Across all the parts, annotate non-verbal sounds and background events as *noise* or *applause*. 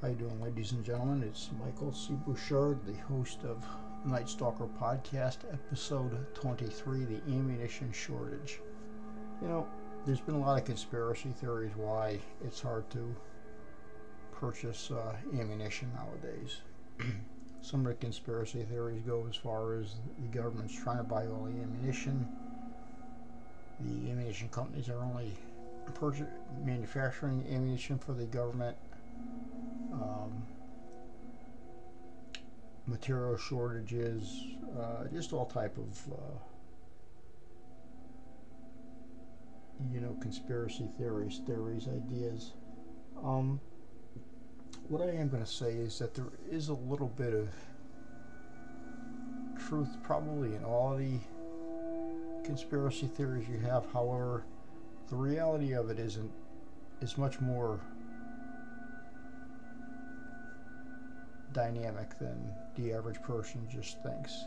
How you doing, ladies and gentlemen? It's Michael C. Bouchard, the host of Night Stalker Podcast, episode 23, The Ammunition Shortage. You know, there's been a lot of conspiracy theories why it's hard to purchase uh, ammunition nowadays. *clears throat* Some of the conspiracy theories go as far as the government's trying to buy all the ammunition. The ammunition companies are only purchase, manufacturing ammunition for the government um, material shortages, uh, just all type of uh, you know conspiracy theories, theories, ideas. Um, what I am going to say is that there is a little bit of truth, probably in all the conspiracy theories you have. However, the reality of it isn't is much more dynamic than the average person just thinks.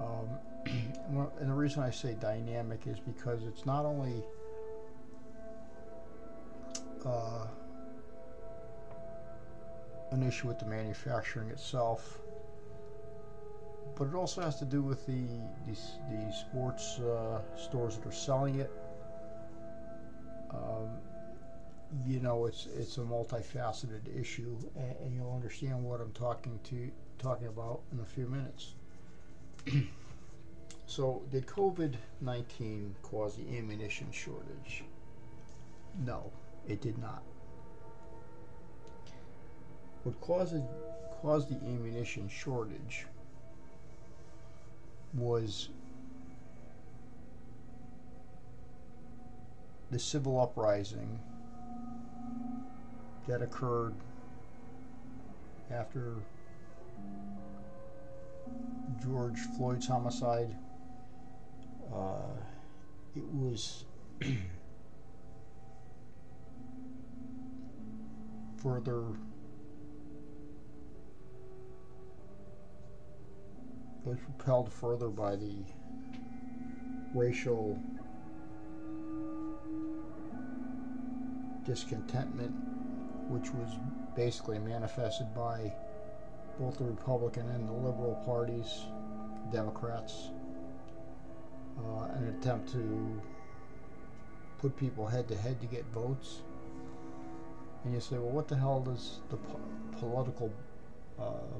Um, *clears throat* and the reason I say dynamic is because it's not only uh, an issue with the manufacturing itself, but it also has to do with the the, the sports uh, stores that are selling it. You know it's it's a multifaceted issue and, and, you'll understand what I'm talking to talking about in a few minutes. *clears throat* so did COVID-19 cause the ammunition shortage? No, it did not. What caused caused the ammunition shortage was the civil uprising that occurred after George Floyd's homicide. Uh, it was *clears throat* further was propelled further by the racial discontentment which was basically manifested by both the Republican and the Liberal parties, Democrats, uh, an attempt to put people head to head to get votes. And you say, well, what the hell does the po political uh,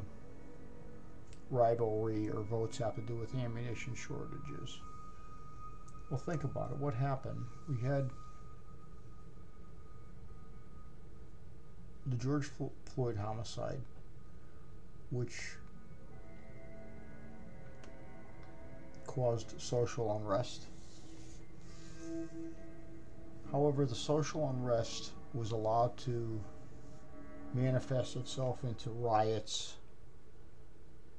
rivalry or votes have to do with ammunition shortages? Well, think about it. What happened? We had the George Floyd homicide, which caused social unrest. However, the social unrest was allowed to manifest itself into riots,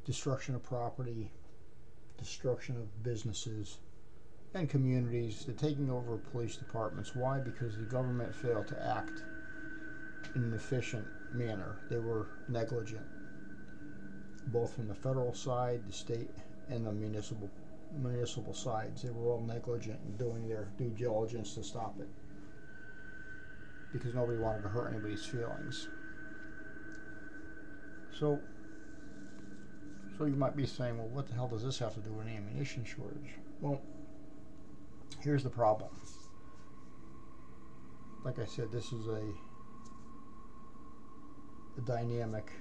destruction of property, destruction of businesses and communities, the taking over of police departments. Why? Because the government failed to act an efficient manner. They were negligent, both from the federal side, the state, and the municipal municipal sides. They were all negligent in doing their due diligence to stop it because nobody wanted to hurt anybody's feelings. So, so you might be saying, well, what the hell does this have to do with an ammunition shortage? Well, here's the problem. Like I said, this is a dynamic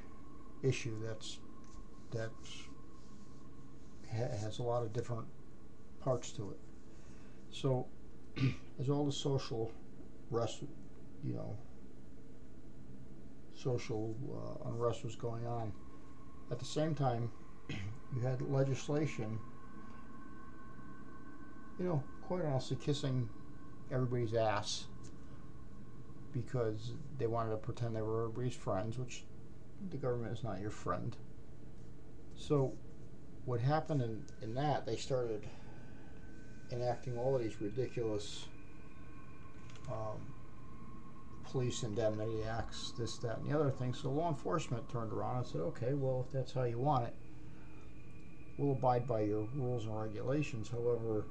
issue that's that's ha has a lot of different parts to it. So *clears throat* as all the social rest, you know, social uh, unrest was going on, at the same time, *clears throat* you had legislation, you know, quite honestly, kissing everybody's ass because they wanted to pretend they were everybody's friends, which the government is not your friend. So what happened in, in that, they started enacting all of these ridiculous um, police indemnity acts, this, that, and the other thing. So law enforcement turned around and said, okay, well, if that's how you want it, we'll abide by your rules and regulations. However,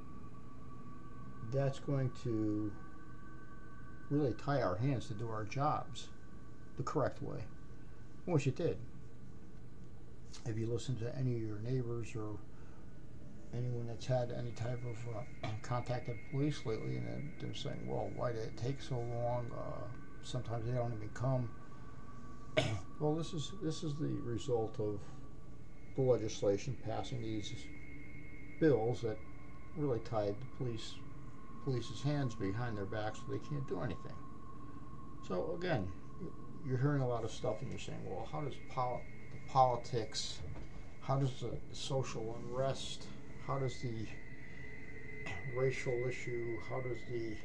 that's going to really tie our hands to do our jobs the correct way. Which it did. If you listen to any of your neighbors or anyone that's had any type of uh, *clears throat* contact with police lately, and they're, saying, "Well, why did it take so long?" Uh, sometimes they don't even come. *clears throat* well, this is this is the result of the legislation passing these bills that really tied the police police's hands behind their backs so they can't do anything. So again, you're hearing a lot of stuff and you're saying, well, how does pol- the politics, how does the social unrest, how does the racial issue, how does the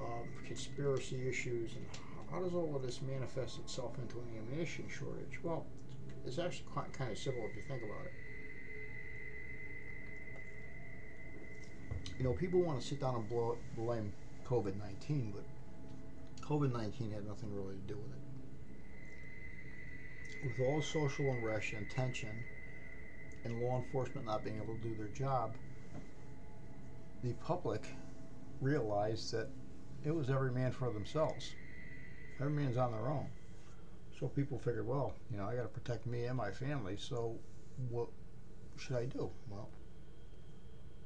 um, conspiracy issues, and how does all of this manifest itself into an ammunition shortage? Well, it's actually quite kind of simple if you think about it. You know, people want to sit down and blow, blame COVID 19, but COVID 19 had nothing really to do with it. With all social unrest and tension, and law enforcement not being able to do their job, the public realized that it was every man for themselves. Every man's on their own. So people figured, well, you know, I got to protect me and my family. So what should I do? Well,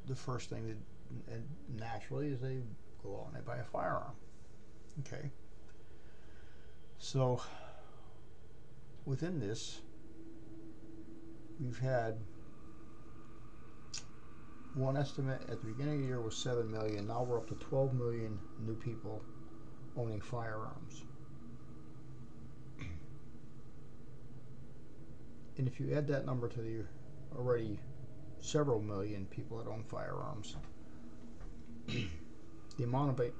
the first thing that and naturally is they go out and they buy a firearm. Okay. So within this, we've had one estimate at the beginning of the year was 7 million. Now we're up to 12 million new people owning firearms. *clears throat* And if you add that number to the already several million people that own firearms, *clears throat* the amount of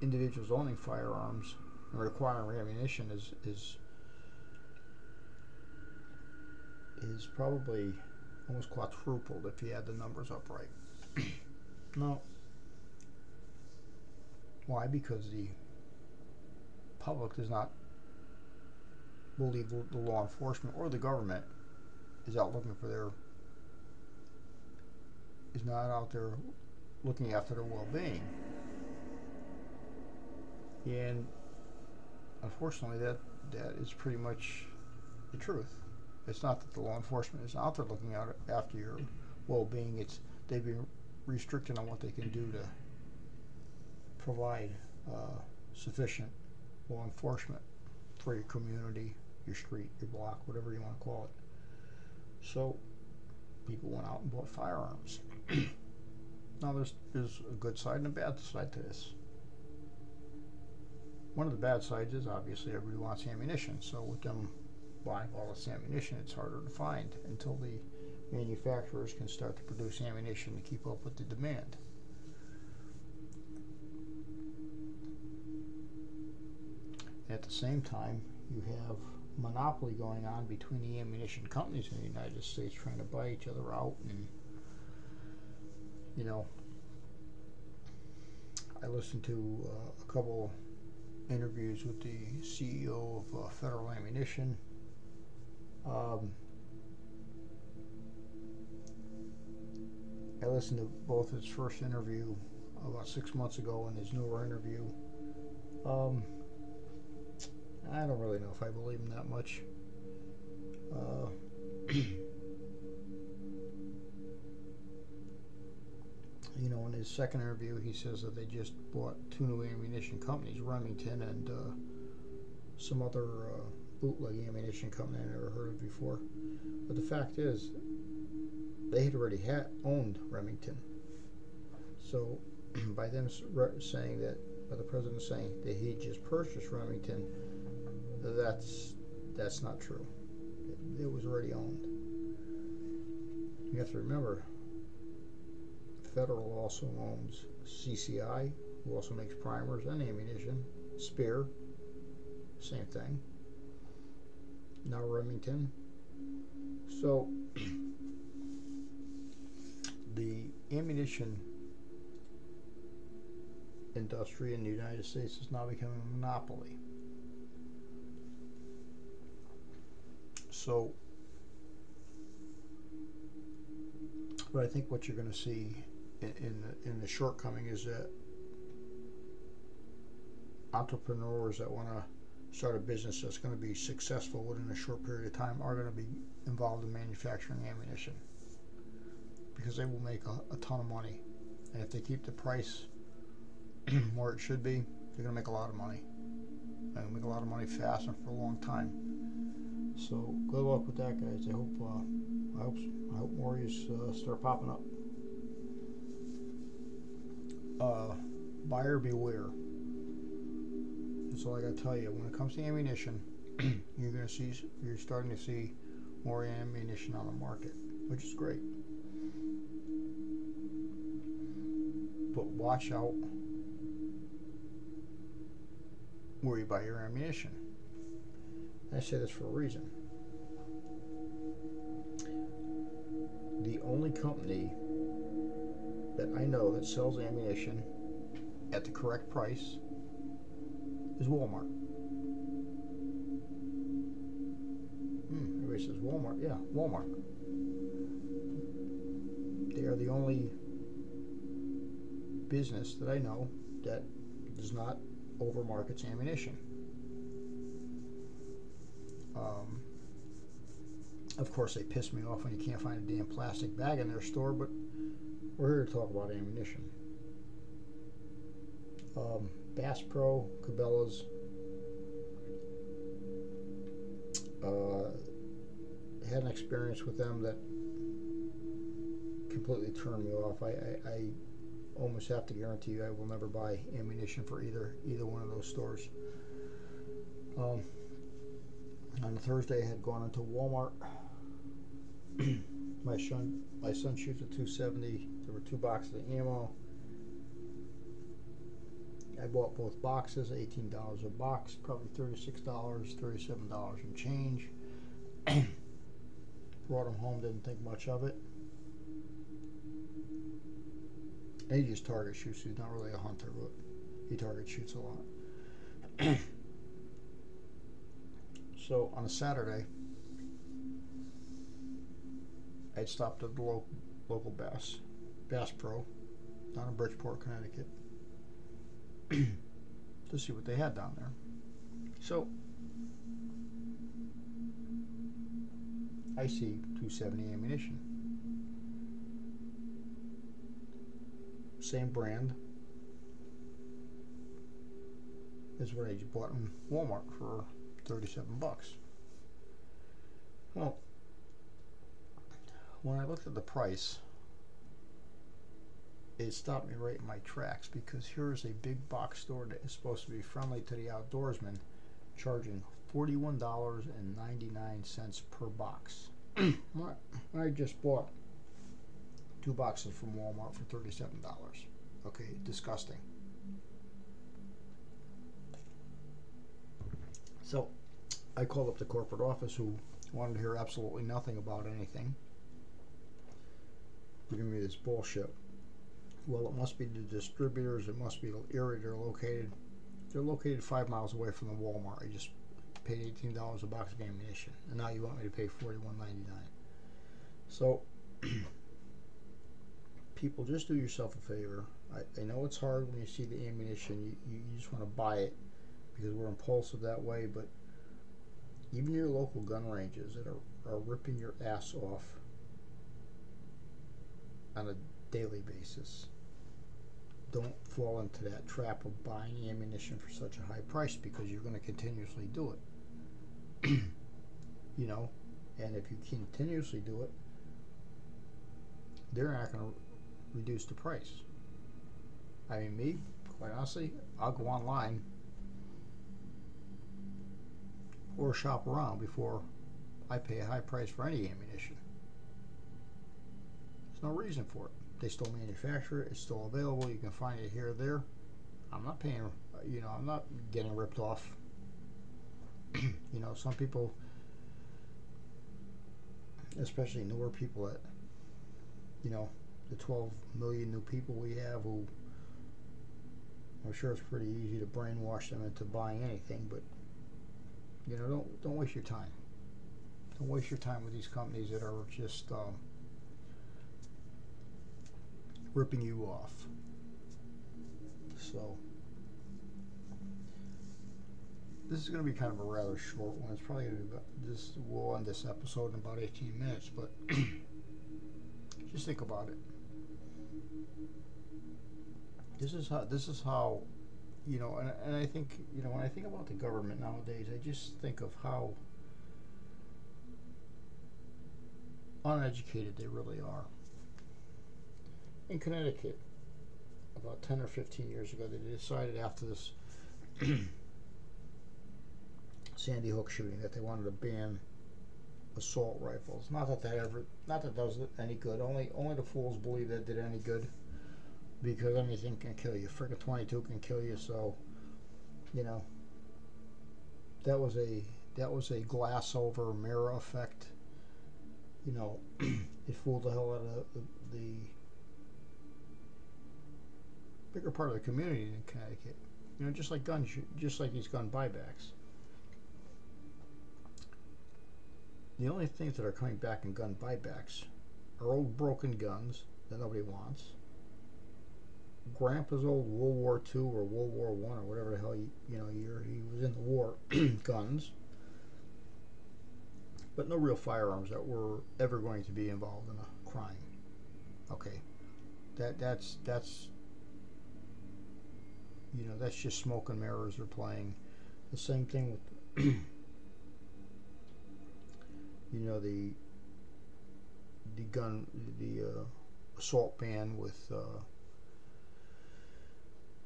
individuals owning firearms and requiring ammunition is is is probably almost quadrupled if you add the numbers up right. *clears throat* no. Why? Because the public does not believe the law enforcement or the government is out looking for their is not out there looking after their well-being. And unfortunately, that that is pretty much the truth. It's not that the law enforcement is out there looking out after your well-being. It's they've been restricted on what they can do to provide uh, sufficient law enforcement for your community, your street, your block, whatever you want to call it. So people went out and bought firearms. *clears throat* now there's there's a good side and a bad side to this. One of the bad sides is obviously everybody wants ammunition. So with them buying all this ammunition, it's harder to find until the manufacturers can start to produce ammunition to keep up with the demand. At the same time, you have monopoly going on between the ammunition companies in the United States trying to buy each other out and you know I listened to uh, a couple interviews with the CEO of uh, Federal Ammunition. Um, I listened to both his first interview about six months ago and his newer interview. Um, I don't really know if I believe him that much. Uh, *clears throat* his second interview, he says that they just bought two new ammunition companies, Remington and uh, some other uh, bootleg ammunition company I never heard of before. But the fact is, they had already had owned Remington. So, *clears throat* by them saying that, by the president saying that he just purchased Remington, that's that's not true. It, it was already owned. You have to remember, Federal also owns CCI, who also makes primers and ammunition. Speer, same thing. Now Remington. So *clears throat* the ammunition industry in the United States is now becoming a monopoly. So, but I think what you're going to see in, the, in the shortcoming is that entrepreneurs that want to start a business that's going to be successful within a short period of time are going to be involved in manufacturing ammunition because they will make a, a ton of money. And if they keep the price *clears throat* where it should be, they're going to make a lot of money. And make a lot of money fast and for a long time. So good luck with that, guys. I hope uh, I hope I hope more uh, start popping up. Uh, buyer beware. That's all I gotta tell you. When it comes to ammunition, *clears throat* you're gonna see you're starting to see more ammunition on the market, which is great. But watch out where you buy your ammunition. I say this for a reason. The only company that I know that sells ammunition at the correct price is Walmart. Hmm, everybody says Walmart. Yeah, Walmart. They are the only business that I know that does not overmarkets ammunition. Um, of course, they piss me off when you can't find a damn plastic bag in their store, but we're here to talk about ammunition. Um, Bass Pro, Cabela's, uh, had an experience with them that completely turned me off. I, I, I almost have to guarantee you I will never buy ammunition for either either one of those stores. Um, on Thursday, I had gone into Walmart. *clears throat* my son, my son shoots a 270. Two boxes of ammo. I bought both boxes, $18 a box, probably $36, $37 and change. *clears throat* Brought them home, didn't think much of it. And he just target shoots. He's not really a hunter, but he target shoots a lot. *clears throat* so on a Saturday, I'd stopped at the lo- local Bass, Bass Pro, down in Bridgeport, Connecticut, *clears throat* to see what they had down there. So I see 270 ammunition. Same brand as what I bought in Walmart for 37 bucks. Well, when I looked at the price, it stopped me right in my tracks because here's a big box store that is supposed to be friendly to the outdoorsman charging $41.99 per box. *clears throat* I just bought two boxes from Walmart for $37. Okay, disgusting. So I called up the corporate office who wanted to hear absolutely nothing about anything. Giving me this bullshit. Well, it must be the distributors. It must be the area they're located. They're located five miles away from the Walmart. I just paid eighteen dollars a box of ammunition, and now you want me to pay forty one ninety nine. So, *clears throat* people, just do yourself a favor. I, I know it's hard when you see the ammunition. You, you, you just want to buy it because we're impulsive that way. But even your local gun ranges that are, are ripping your ass off on a daily basis don't fall into that trap of buying ammunition for such a high price because you're going to continuously do it. *clears throat* you know, and if you continuously do it, they're not going to reduce the price. I mean, me, quite honestly, I'll go online or shop around before I pay a high price for any ammunition. There's no reason for it. They still manufacture it. It's still available. You can find it here there. I'm not paying, you know, I'm not getting ripped off. *clears throat* you know, some people, especially newer people that, you know, the 12 million new people we have who I'm sure it's pretty easy to brainwash them into buying anything, but you know, don't don't waste your time. Don't waste your time with these companies that are just um, ripping you off. So this is going to be kind of a rather short one. It's probably going to be about this. We'll end this episode in about 18 minutes, but *clears throat* just think about it. This is how. This is how. You know, and, and I think you know when I think about the government nowadays, I just think of how uneducated they really are. In Connecticut, about 10 or 15 years ago, they decided after this *clears throat* Sandy Hook shooting that they wanted to ban assault rifles. Not that that ever, not that does any good. Only, only the fools believe that did any good, because anything can kill you. Freaking 22 can kill you. So, you know, that was a that was a glass over mirror effect. You know, *clears throat* it fooled the hell out of the, the bigger part of the community in Connecticut. You know, just like guns, just like these gun buybacks. The only things that are coming back in gun buybacks are old broken guns that nobody wants. Grandpa's old World War II or World War One or whatever the hell you, you know year he was in the war *clears throat* guns, but no real firearms that were ever going to be involved in a crime. Okay, that that's that's you know that's just smoke and mirrors they're playing. The same thing with *clears throat* you know the the gun the uh, assault ban with uh,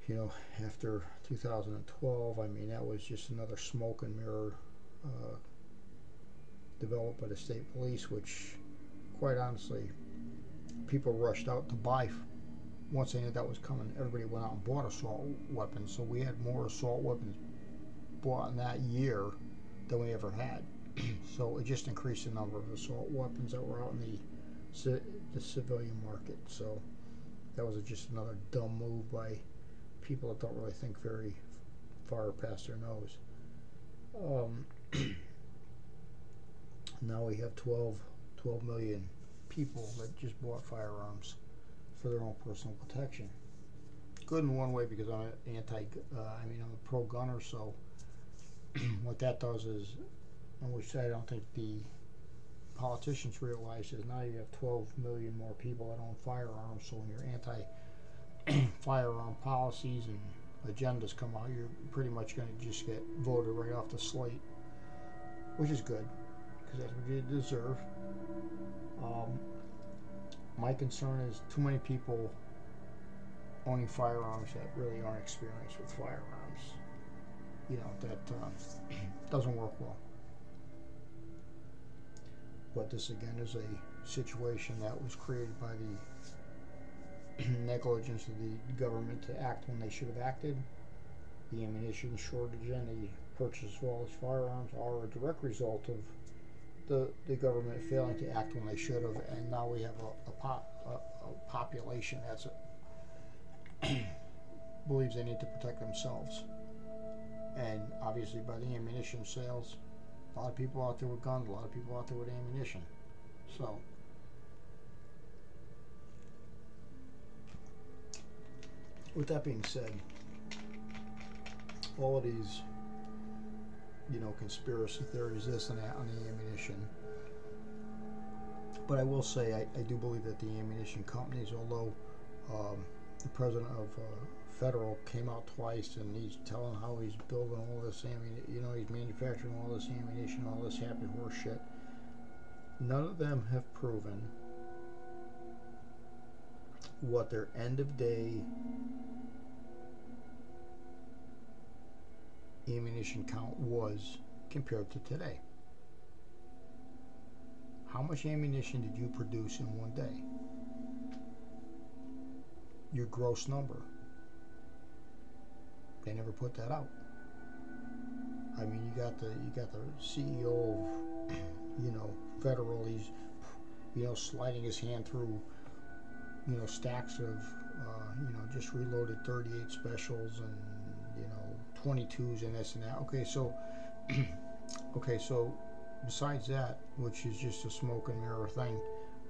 you know after 2012 I mean that was just another smoke and mirror uh, developed by the state police which quite honestly people rushed out to buy once they knew that was coming everybody went out and bought assault weapons so we had more assault weapons bought in that year than we ever had *clears throat* so it just increased the number of assault weapons that were out in the the civilian market. So that was just another dumb move by people that don't really think very far past their nose. Um, *clears throat* now we have 12, 12 million people that just bought firearms for their own personal protection. Good in one way because I'm anti, uh, I mean I'm a pro gunner, so *clears throat* what that does is and which I don't think the politicians realize is now you have 12 million more people that own firearms. So when your anti-firearm *clears throat* policies and agendas come out, you're pretty much going to just get voted right off the slate, which is good because that's what you deserve. Um, my concern is too many people owning firearms that really aren't experienced with firearms. You know that uh, *clears throat* doesn't work well. But this again is a situation that was created by the *clears throat* negligence of the government to act when they should have acted. The ammunition shortage and the purchase of all these firearms are a direct result of the, the government failing to act when they should have, and now we have a, a, pop, a, a population that *clears throat* believes they need to protect themselves. And obviously, by the ammunition sales, a lot of people out there with guns, a lot of people out there with ammunition. So, with that being said, all of these, you know, conspiracy theories, this and that on the ammunition. But I will say, I, I do believe that the ammunition companies, although um, the president of uh, Federal came out twice and he's telling how he's building all this ammunition, you know, he's manufacturing all this ammunition, all this happy horse shit. None of them have proven what their end of day ammunition count was compared to today. How much ammunition did you produce in one day? Your gross number. They never put that out. I mean, you got the you got the CEO of *clears throat* you know federal. He's you know sliding his hand through you know stacks of uh, you know just reloaded 38 specials and you know 22s and this and that. Okay, so *clears throat* okay, so besides that, which is just a smoke and mirror thing,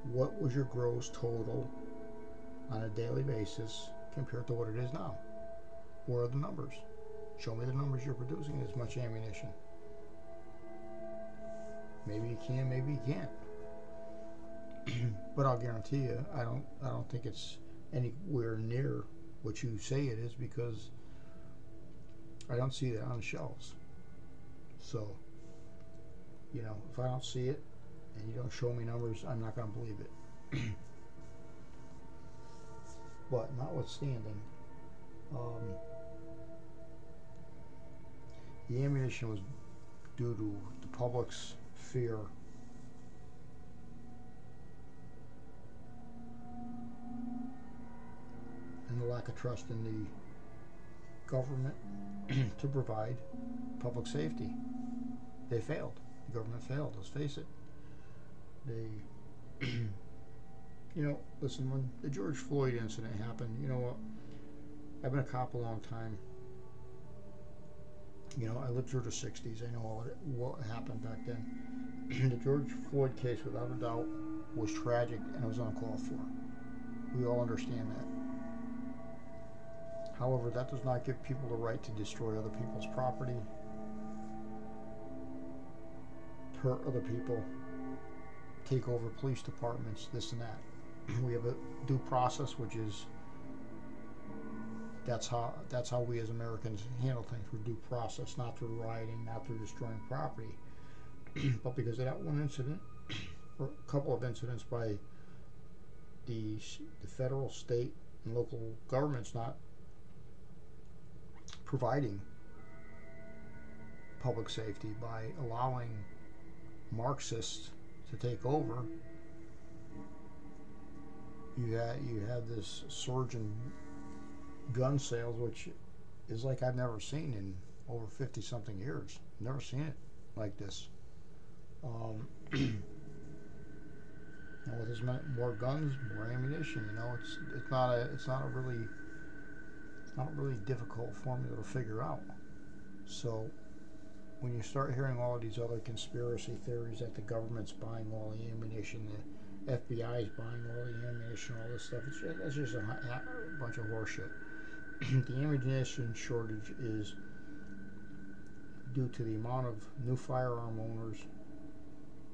what was your gross total on a daily basis compared to what it is now? Where are the numbers? Show me the numbers you're producing as much ammunition. Maybe you can, maybe you can't. *clears throat* but I'll guarantee you, I don't, I don't think it's anywhere near what you say it is because I don't see that on the shelves. So, you know, if I don't see it and you don't show me numbers, I'm not going to believe it. *clears throat* but notwithstanding, um, the ammunition was due to the public's fear and the lack of trust in the government *clears throat* to provide public safety. They failed. The government failed, let's face it. They, *clears throat* you know, listen, when the George Floyd incident happened, you know what? I've been a cop a long time. You know, I lived through the 60s. I know all it, what happened back then. *clears throat* the George Floyd case, without a doubt, was tragic and it was uncalled for. We all understand that. However, that does not give people the right to destroy other people's property, hurt other people, take over police departments, this and that. *clears throat* we have a due process, which is that's how that's how we as Americans handle things through due process, not through rioting, not through destroying property. *clears throat* but because of that one incident, *clears throat* or a couple of incidents by the the federal, state, and local governments not providing public safety by allowing Marxists to take over, you had you had this surge in gun sales, which is like I've never seen in over fifty something years. Never seen it like this. Um, *clears throat* with as many more guns, more ammunition, you know, it's it's not a it's not a really not really difficult formula to figure out. So when you start hearing all these other conspiracy theories that the government's buying all the ammunition, the FBI is buying all the ammunition, all this stuff, it's, it's just a, a bunch of horseshit. *clears throat* the ammunition shortage is due to the amount of new firearm owners,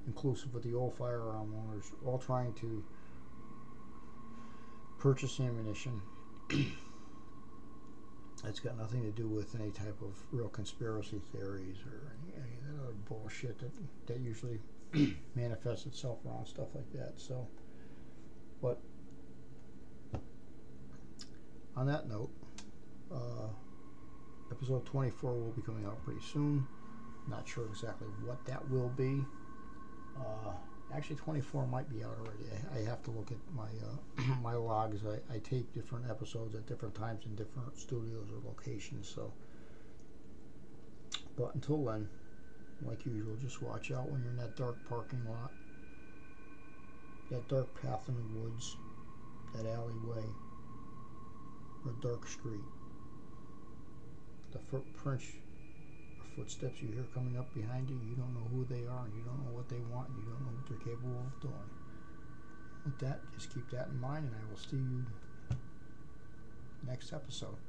inclusive of the old firearm owners, all trying to purchase ammunition *clears throat* it's got nothing to do with any type of real conspiracy theories or any, any of that other bullshit that, that usually *clears throat* manifests itself around stuff like that. So, but on that note, uh, episode 24 will be coming out pretty soon. Not sure exactly what that will be. Uh, actually 24 might be out already. I, I have to look at my uh, *clears throat* my logs. I, I tape different episodes at different times in different studios or locations. So, but until then, like usual, just watch out when you're in that dark parking lot, that dark path in the woods, that alleyway, or dark street. The footprints footsteps you hear coming up behind you, you don't know who they are, and you don't know what they want, and you don't know what they're capable of doing. With that, just keep that in mind, and I will see you next episode.